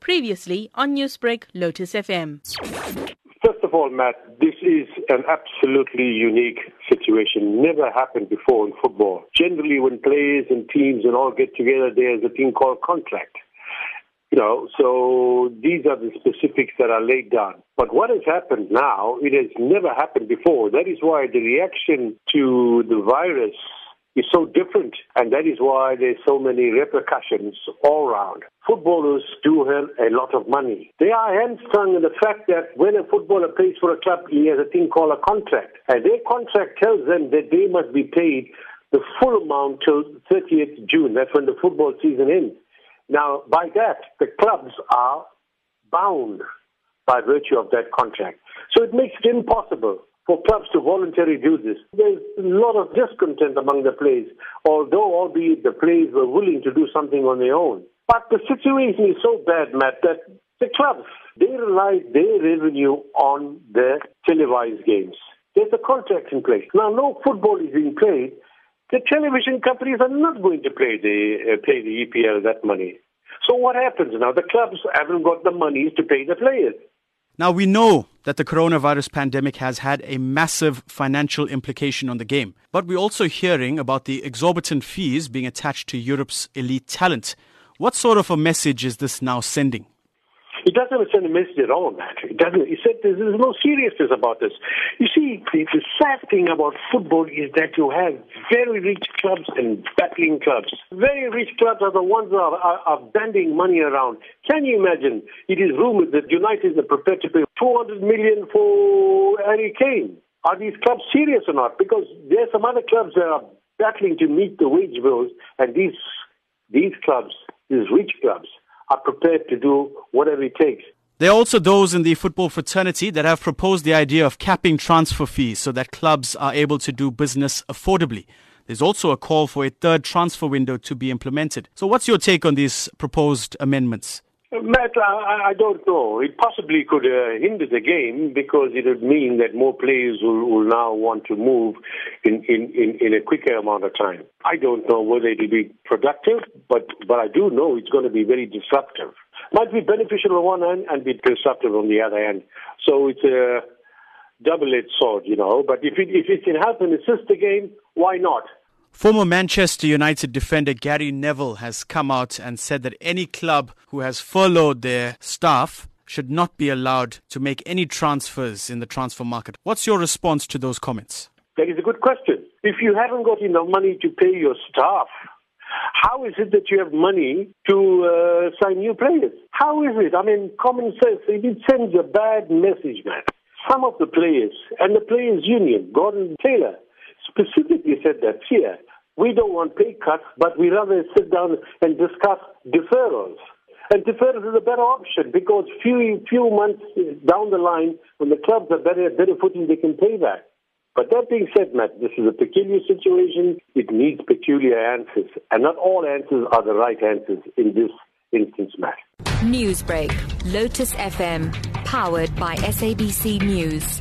Previously on Newsbreak, Lotus FM. First of all, Matt, this is an absolutely unique situation. Never happened before in football. Generally, when players and teams and all get together, there's a thing called contract. You know, so these are the specifics that are laid down. But what has happened now, it has never happened before. That is why the reaction to the virus is so different, and that is why there's so many repercussions all around. Footballers do have a lot of money. They are hamstrung in the fact that when a footballer plays for a club, he has a thing called a contract, and their contract tells them that they must be paid the full amount till 30th June. That's when the football season ends. Now, by that, the clubs are bound by virtue of that contract. So it makes it impossible for clubs to voluntarily do this. There's a lot of discontent among the players, although albeit the players were willing to do something on their own. But the situation is so bad, Matt, that the clubs, they rely their revenue on the televised games. There's a contract in place. Now, no football is being played. The television companies are not going to pay the, uh, pay the EPL that money. So what happens now? The clubs haven't got the money to pay the players. Now, we know that the coronavirus pandemic has had a massive financial implication on the game, but we're also hearing about the exorbitant fees being attached to Europe's elite talent. What sort of a message is this now sending? It doesn't send a message at all, Matt. It doesn't. It said there's, no seriousness about this. You see, the, the sad thing about football is that you have very rich clubs and battling clubs. Very rich clubs are the ones that are, are, are banding money around. Can you imagine? It is rumored that United are prepared to pay 200 million for Harry Kane. Are these clubs serious or not? Because there are some other clubs that are battling to meet the wage bills, and these these clubs, these rich clubs, are prepared to do whatever it takes. There are also those in the football fraternity that have proposed the idea of capping transfer fees so that clubs are able to do business affordably. There's also a call for a third transfer window to be implemented. So, what's your take on these proposed amendments? Matt, I, I don't know. It possibly could uh, hinder the game because it would mean that more players will, will now want to move in, in, in, in, a quicker amount of time. I don't know whether it will be productive, but, but I do know it's going to be very disruptive. Might be beneficial on one hand and be disruptive on the other hand. So it's a double-edged sword, you know. But if it, if it can help and assist the game, why not? Former Manchester United defender Gary Neville has come out and said that any club who has furloughed their staff should not be allowed to make any transfers in the transfer market. What's your response to those comments? That is a good question. If you haven't got enough money to pay your staff, how is it that you have money to uh, sign new players? How is it? I mean, common sense, it sends a bad message, man. Some of the players and the players' union, Gordon Taylor, specifically said that here, we don't want pay cuts, but we rather sit down and discuss deferrals. And deferrals is a better option because few few months down the line, when the clubs are better better footing, they can pay back. But that being said, Matt, this is a peculiar situation. It needs peculiar answers, and not all answers are the right answers in this instance, Matt. Newsbreak, Lotus FM, powered by SABC News.